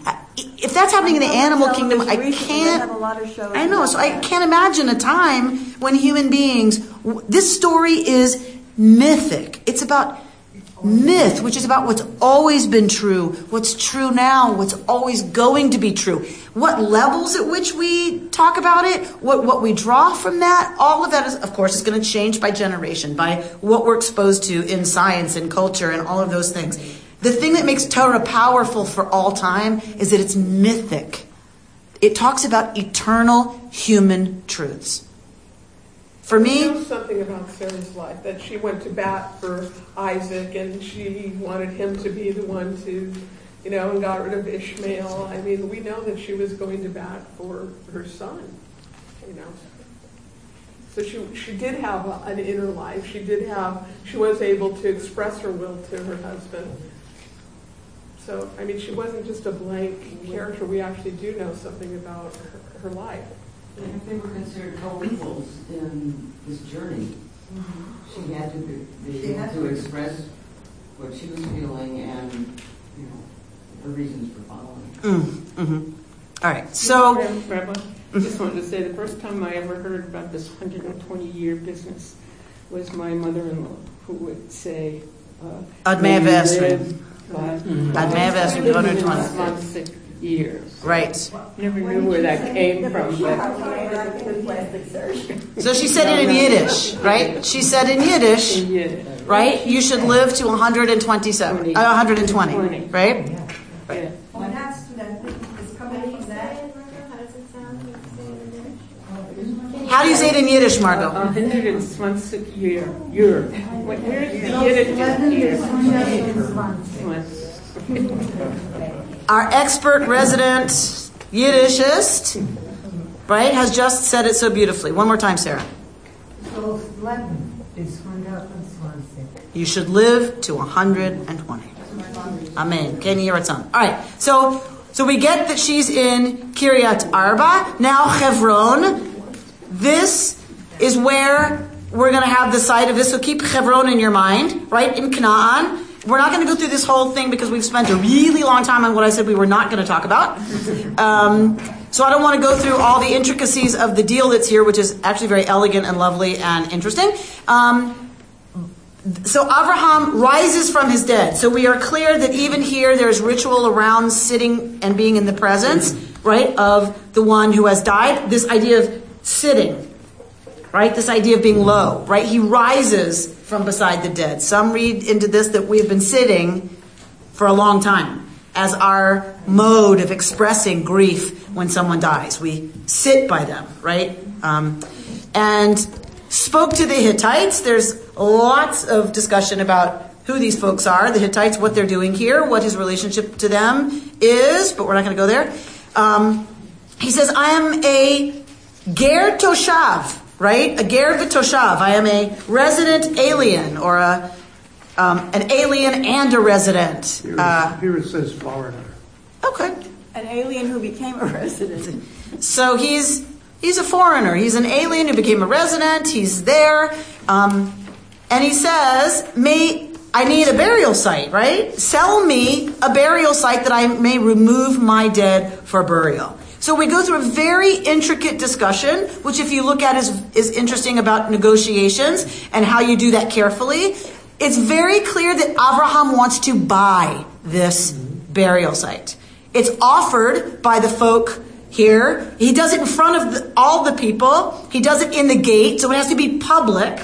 If that's happening in the animal kingdom, I Recently, they have can't. a lot of shows I know, so I can't imagine a time when human beings. This story is mythic. It's about myth, which is about what's always been true, what's true now, what's always going to be true. What levels at which we talk about it, what, what we draw from that, all of that is, of course, is going to change by generation, by what we're exposed to in science and culture and all of those things. The thing that makes Torah powerful for all time is that it's mythic. It talks about eternal human truths. For me, know something about Sarah's life that she went to bat for Isaac and she wanted him to be the one to, you know, and got rid of Ishmael. I mean, we know that she was going to bat for her son, you know. So she she did have a, an inner life. She did have she was able to express her will to her husband. So I mean, she wasn't just a blank character. We actually do know something about her, her life. And if they were considered co-equals in this journey, she had to be, be She able had to to. express what she was feeling and, you know, her reasons for following. mm, mhm. all right. So, Rabbi, I just wanted to say, the first time I ever heard about this 120-year business was my mother-in-law, who would say, uh, Ad "May mea you vesrim. live by- Ad mea vesrim, 120. 120 years. right. Never knew where that came from, but So she said it in Yiddish, right? She said in Yiddish, right? You should live to 127, uh, 120, right? Yeah. Well, that's to that thing, it's coming from that. How do you say it in Yiddish, A Margot? 120 year, year. Where's the Yiddish? Our expert resident Yiddishist, right, has just said it so beautifully. One more time, Sarah. So Latin is 120. You should live to 120. Amen. Ken Yeratzon. All right. So, so we get that she's in Kiryat Arba. Now Hebron. This is where we're going to have the site of this. So keep Hebron in your mind, right? In Canaan. We're not going to go through this whole thing because we've spent a really long time on what I said we were not going to talk about. Um, so I don't want to go through all the intricacies of the deal that's here, which is actually very elegant and lovely and interesting. Um, so Abraham rises from his dead. So we are clear that even here there's ritual around sitting and being in the presence, right, of the one who has died. This idea of sitting, right? This idea of being low, right? He rises from beside the dead. Some read into this that we've been sitting for a long time as our mode of expressing grief when someone dies. We sit by them, right? Um, and spoke to the Hittites. There's lots of discussion about who these folks are, the Hittites, what they're doing here, what his relationship to them is, but we're not going to go there. Um, he says, I am a ger toshav, right? A ger v'toshav. I am a resident alien, or a um, an alien and a resident. Here, Uh, here it says foreigner. okay. An alien who became a resident. So he's he's a foreigner. He's an alien who became a resident. He's there, um, and he says, "May I need a burial site? Right? Sell me a burial site that I may remove my dead for burial." So we go through a very intricate discussion, which, if you look at, is is interesting about negotiations and how you do that carefully. It's very clear that Abraham wants to buy this burial site. It's offered by the folk here. He does it in front of the, all the people. He does it in the gate, so it has to be public.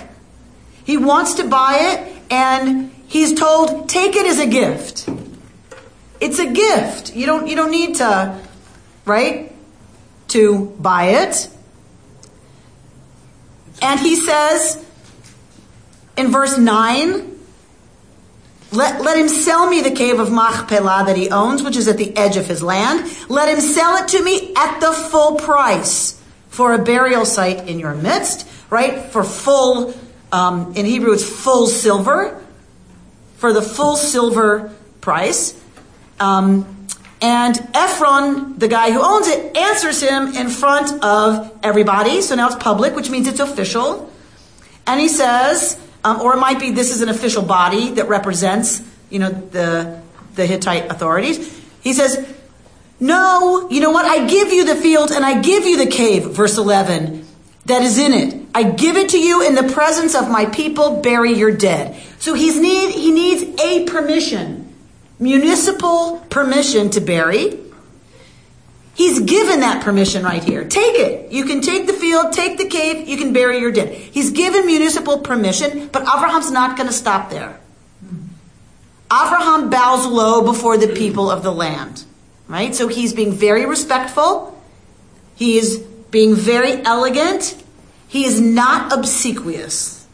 He wants to buy it, and he's told, "Take it as a gift." It's a gift. You don't you don't need to, right? To buy it. And he says in verse 9, let, let him sell me the cave of Machpelah that he owns, which is at the edge of his land. Let him sell it to me at the full price for a burial site in your midst, right? For full, um, in Hebrew it's full silver, for the full silver price. Um, and Ephron, the guy who owns it, answers him in front of everybody. So now it's public, which means it's official. And he says, um, or it might be this is an official body that represents, you know, the the Hittite authorities. He says, "No, you know what? I give you the field and I give you the cave." Verse eleven, that is in it. I give it to you in the presence of my people. Bury your dead. So he's need, he needs a permission, municipal permission to bury. He's given that permission right here. Take it. You can take the field, take the cave, you can bury your dead. He's given municipal permission, but Abraham's not going to stop there. Abraham bows low before the people of the land, right? So he's being very respectful. He is being very elegant. He is not obsequious.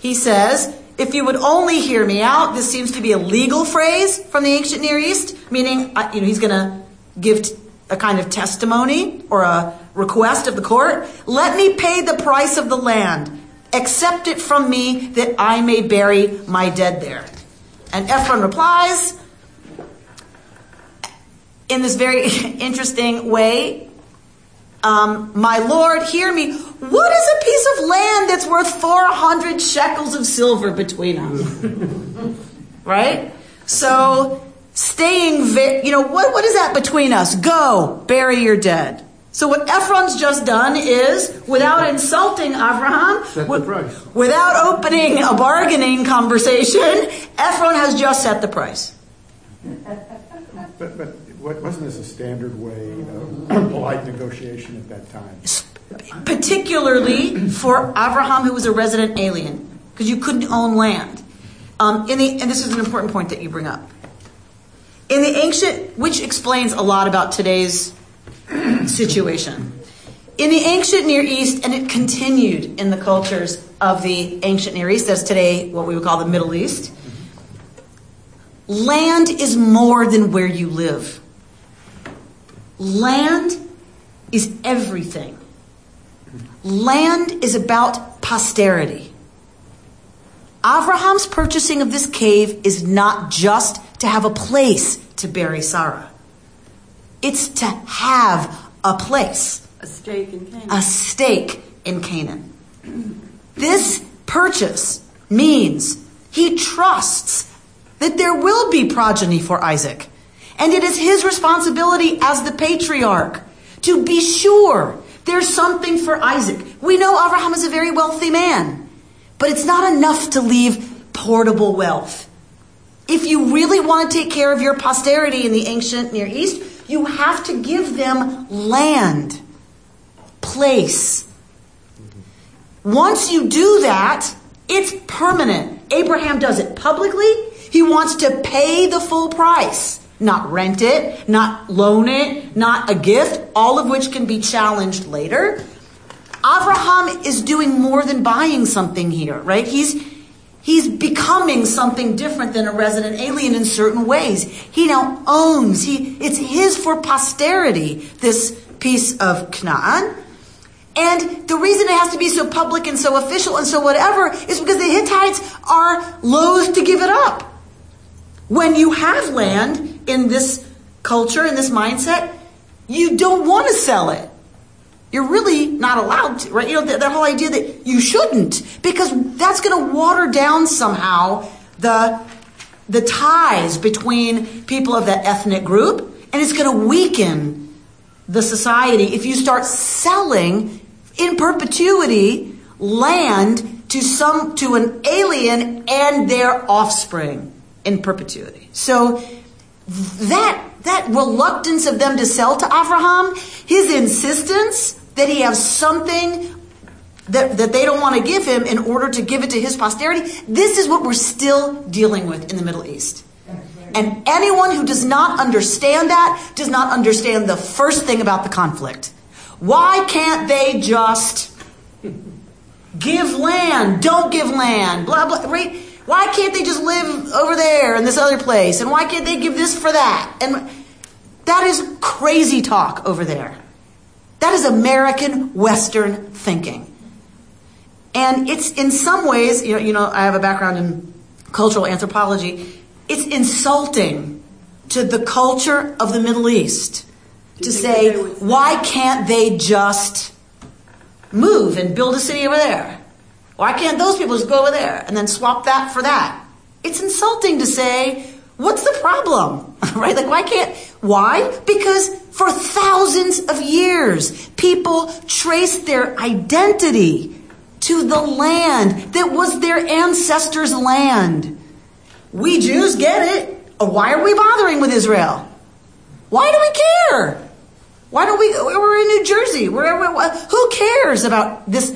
He says, if you would only hear me out, this seems to be a legal phrase from the ancient Near East, meaning, uh, you know, he's going to give a kind of testimony or a request of the court. Let me pay the price of the land. Accept it from me that I may bury my dead there. And Ephron replies in this very interesting way um, My Lord, hear me. What is a piece of land that's worth 400 shekels of silver between us? right? So, staying, ve- you know, what, what is that between us? Go, bury your dead. So what Ephron's just done is, without insulting Abraham, Set the price. without opening a bargaining conversation, Ephron has just set the price. But, but wasn't this a standard way of polite negotiation at that time? Particularly for Abraham, who was a resident alien, because you couldn't own land. Um, in the, and this is an important point that you bring up. In the ancient, which explains a lot about today's situation. In the ancient Near East, and it continued in the cultures of the ancient Near East, as today what we would call the Middle East, land is more than where you live. Land is everything. Land is about posterity. Abraham's purchasing of this cave is not just to have a place to bury Sarah. It's to have a place, A stake in Canaan. a stake in Canaan. This purchase means he trusts that there will be progeny for Isaac. And it is his responsibility as the patriarch to be sure there's something for Isaac. We know Abraham is a very wealthy man, but it's not enough to leave portable wealth. If you really want to take care of your posterity in the ancient Near East, you have to give them land, place. Once you do that, it's permanent. Abraham does it publicly. He wants to pay the full price, not rent it, not loan it, not a gift, all of which can be challenged later. Abraham is doing more than buying something here, right? He's he's becoming something different than a resident alien in certain ways. He now owns, he it's his for posterity, this piece of Canaan. And the reason it has to be so public and so official and so whatever is because the Hittites are loath to give it up. When you have land in this culture, in this mindset, you don't want to sell it. You're really not allowed to, right? You know, that, that whole idea that you shouldn't, because that's going to water down somehow the, the ties between people of that ethnic group, and it's going to weaken the society if you start selling in perpetuity land to some to an alien and their offspring in perpetuity. So that that reluctance of them to sell to Abraham, his insistence that he have something that, that they don't want to give him in order to give it to his posterity, this is what we're still dealing with in the Middle East. And anyone who does not understand that does not understand the first thing about the conflict. Why can't they just give land, don't give land, blah, blah, right? Why can't they just live over there in this other place? And why can't they give this for that? And that is crazy talk over there. That is American Western thinking. And it's in some ways, you know, you know, I have a background in cultural anthropology. It's insulting to the culture of the Middle East to say, why can't they just move and build a city over there? Why can't those people just go over there and then swap that for that? It's insulting to say, what's the problem? right? Like, why can't, why? Because for thousands of years, people trace their identity to the land that was their ancestors' land. We Jews get it. Why are we bothering with Israel? Why do we care? Why don't we? We're in New Jersey. We're, we're, who cares about this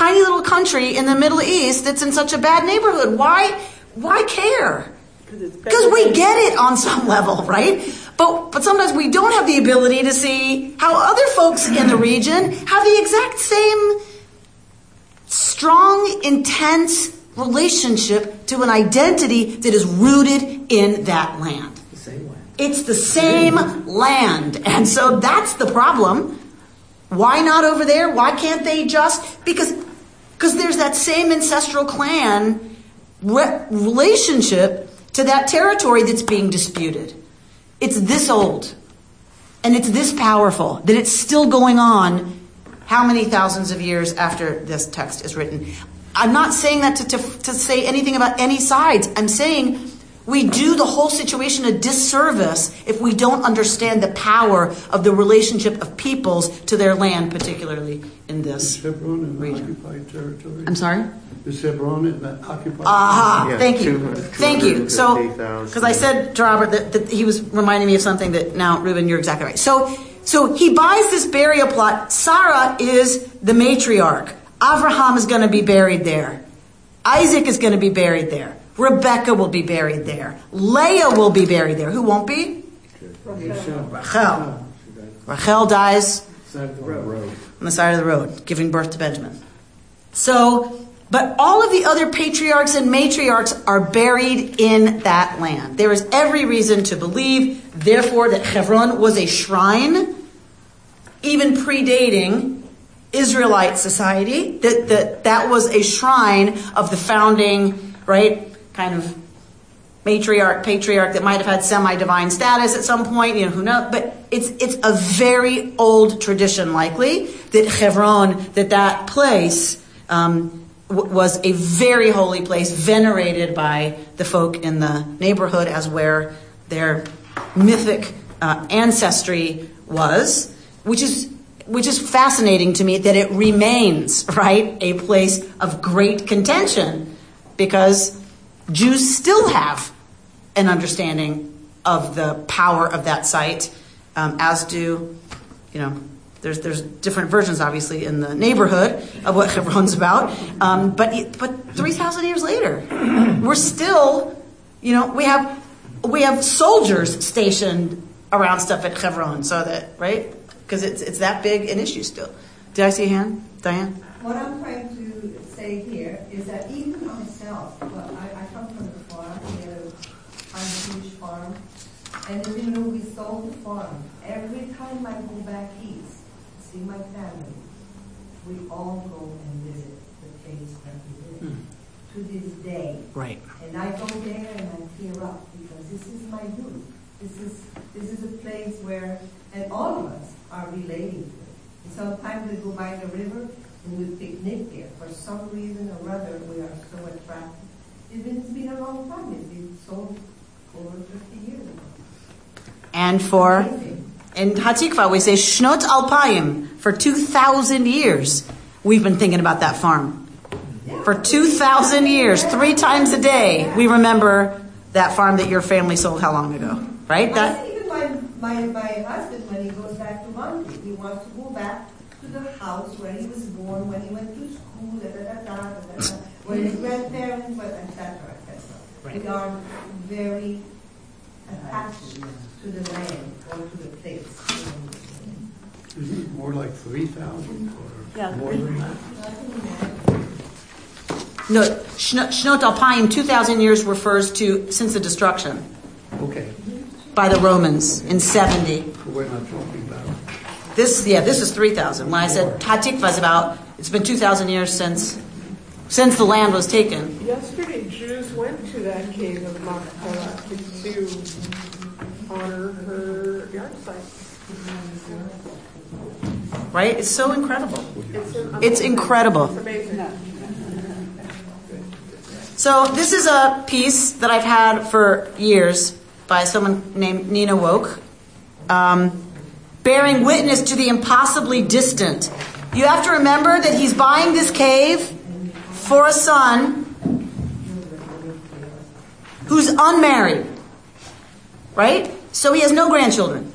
tiny little country in the Middle East that's in such a bad neighborhood? Why? Why care? Because we get it on some level, right? But but sometimes we don't have the ability to see how other folks in the region have the exact same strong, intense relationship to an identity that is rooted in that land. The same way. It's the same land. And so that's the problem. Why not over there? Why can't they just? Because because there's that same ancestral clan re- relationship to that territory that's being disputed. It's this old and it's this powerful that it's still going on how many thousands of years after this text is written. I'm not saying that to, to, to say anything about any sides. I'm saying we do the whole situation a disservice if we don't understand the power of the relationship of peoples to their land, particularly in this Is Hebron in region. occupied territory? I'm sorry? Is Hebron in that occupied? Aha, ah, Yeah, thank you. Thank you. So, because I said to Robert that, that he was reminding me of something that now, Reuben, you're exactly right. So, so he buys this burial plot. Sarah is the matriarch. Abraham is going to be buried there. Isaac is going to be buried there. Rebecca will be buried there. Leah will be buried there. Who won't be? Rachel. Rachel dies on the side of the road, giving birth to Benjamin. So, but all of the other patriarchs and matriarchs are buried in that land. There is every reason to believe, therefore, that Hebron was a shrine, even predating Israelite society, that, that that was a shrine of the founding, right, kind of matriarch, patriarch that might have had semi-divine status at some point, you know, who knows, but it's, it's a very old tradition likely that Hebron, that that place, um, was a very holy place venerated by the folk in the neighborhood as where their mythic uh, ancestry was, which is which is fascinating to me that it remains right a place of great contention because Jews still have an understanding of the power of that site, um, as do, you know, there's there's different versions, obviously, in the neighborhood of what Hebron's about. Um, but but three thousand years later, we're still, you know, we have we have soldiers stationed around stuff at Hebron, so that right because it's it's that big an issue still. Did I see a hand, Diane? What I'm trying to say here is that even myself, well, I, I come from the farm, we had a kind huge farm, and even though we sold the farm, every time I go back east, to see my family, we all go and visit the place that we live. Hmm. To this day. Right. And I go there and I tear up because this is my youth. This is this is a place where, and all of us are relating to it. And sometimes we go by the river and we picnic there. For some reason or other, we are so attracted. It's been, it's been a long time. It's been so over 50 years ago. And for in Hatikva we say Shnot Alpayim for two thousand years. We've been thinking about that farm for two thousand years, three times a day. We remember that farm that your family sold how long ago, right? That even my, my, my husband, when he goes back to Monday, he wants to go back to the house where he was born, when he went to school, da, da, da, da, da, da, da, where his grandparents were, et cetera, et cetera. We are very attached to the land or to the place. Isn't it more like 3,000 Yeah. or more than that? no Shnot, Shnot Alpayim, two thousand years refers to since the destruction Okay, by the Romans in seventy. but we're not talking about, This, yeah, this is 3,000. When I said Hatikva is about, it's been 2,000 years since, since the land was taken. Yesterday, Jews went to that cave of Machpelah to, to her. Right? It's so incredible. It's, incredible. So this is a piece that I've had for years by someone named Nina Woke, um, bearing witness to the impossibly distant. You have to remember that he's buying this cave for a son who's unmarried, right? So he has no grandchildren.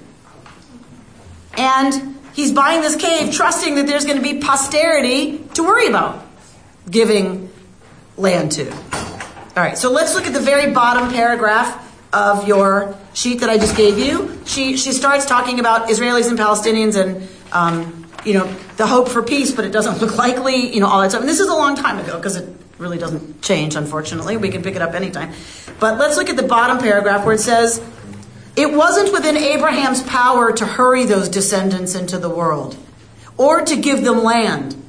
And he's buying this cave trusting that there's going to be posterity to worry about giving land to. All right, so let's look at the very bottom paragraph of your sheet that I just gave you. She, she starts talking about Israelis and Palestinians and, um, you know, the hope for peace, but it doesn't look likely, you know, all that stuff. And this is a long time ago because it really doesn't change, unfortunately. We can pick it up anytime. But let's look at the bottom paragraph where it says, It wasn't within Abraham's power to hurry those descendants into the world or to give them land.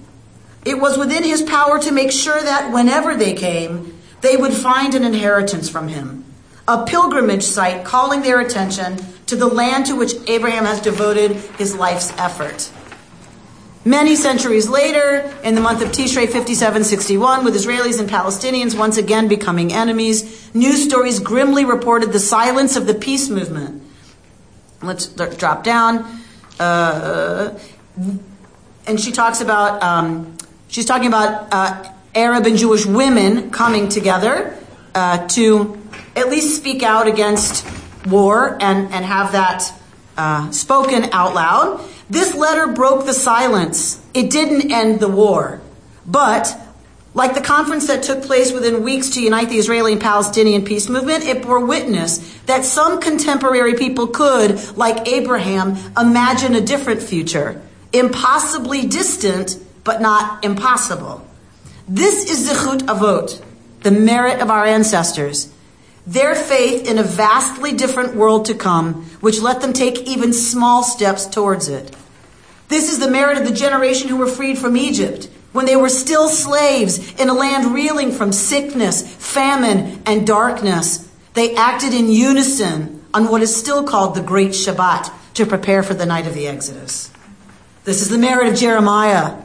It was within his power to make sure that whenever they came, they would find an inheritance from him, a pilgrimage site calling their attention to the land to which Abraham has devoted his life's effort. Many centuries later, in the month of Tishrei 5761, with Israelis and Palestinians once again becoming enemies, news stories grimly reported the silence of the peace movement. Let's drop down. Uh, and she talks about, um, she's talking about uh, Arab and Jewish women coming together uh, to at least speak out against war and, and have that uh, spoken out loud. This letter broke the silence. It didn't end the war. But, like the conference that took place within weeks to unite the Israeli and Palestinian peace movement, it bore witness that some contemporary people could, like Abraham, imagine a different future. Impossibly distant, but not impossible. This is Zichut Avot, the merit of our ancestors their faith in a vastly different world to come, which let them take even small steps towards it. This is the merit of the generation who were freed from Egypt, when they were still slaves in a land reeling from sickness, famine, and darkness. They acted in unison on what is still called the Great Shabbat to prepare for the night of the Exodus. This is the merit of Jeremiah,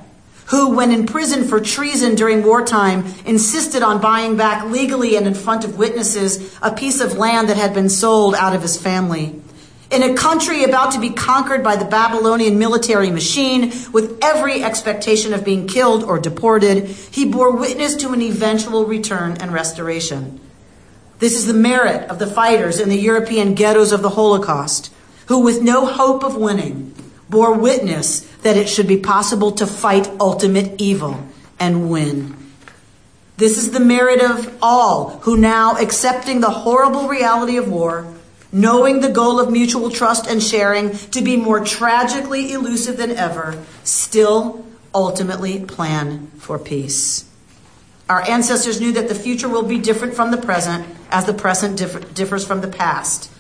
who, when in prison for treason during wartime, insisted on buying back legally and in front of witnesses a piece of land that had been sold out of his family. In a country about to be conquered by the Babylonian military machine, with every expectation of being killed or deported, he bore witness to an eventual return and restoration. This is the merit of the fighters in the European ghettos of the Holocaust, who, with no hope of winning, bore witness that it should be possible to fight ultimate evil and win. This is the merit of all who now, accepting the horrible reality of war, knowing the goal of mutual trust and sharing to be more tragically elusive than ever, still ultimately plan for peace. Our ancestors knew that the future will be different from the present as the present differs from the past.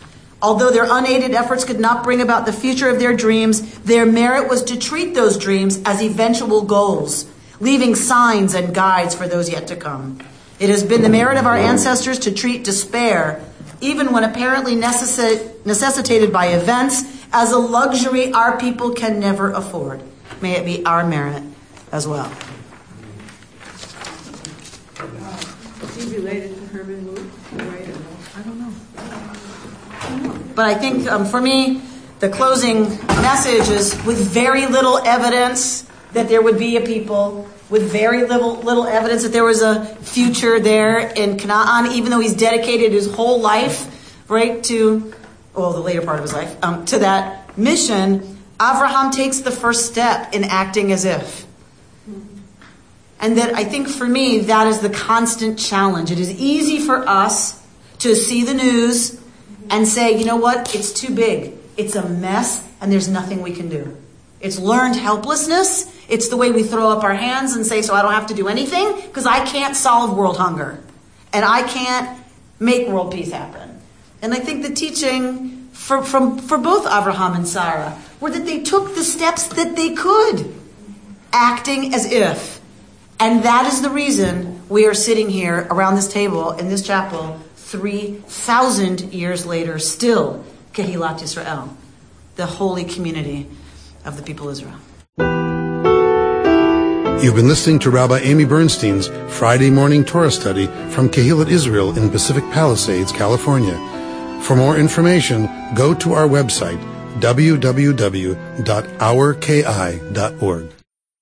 Although their unaided efforts could not bring about the future of their dreams, their merit was to treat those dreams as eventual goals, leaving signs and guides for those yet to come. It has been the merit of our ancestors to treat despair, even when apparently necessitated by events, as a luxury our people can never afford. May it be our merit as well. Is he related to Herman? But I think um, for me, the closing message is with very little evidence that there would be a people, with very little little evidence that there was a future there in Canaan, even though he's dedicated his whole life, right, to well, the later part of his life, um, to that mission. Avraham takes the first step in acting as if. And that I think for me, that is the constant challenge. It is easy for us to see the news and say, you know what, it's too big. It's a mess and there's nothing we can do. It's learned helplessness. It's the way we throw up our hands and say, so I don't have to do anything because I can't solve world hunger and I can't make world peace happen. And I think the teaching for, from, for both Abraham and Sarah were that they took the steps that they could, acting as if. And that is the reason we are sitting here around this table in this chapel 3,000 years later, still Kehillat Israel, the holy community of the people of Israel. You've been listening to Rabbi Amy Bernstein's Friday morning Torah study from Kehillat Israel in Pacific Palisades, California. For more information, go to our website, www.ourki.org.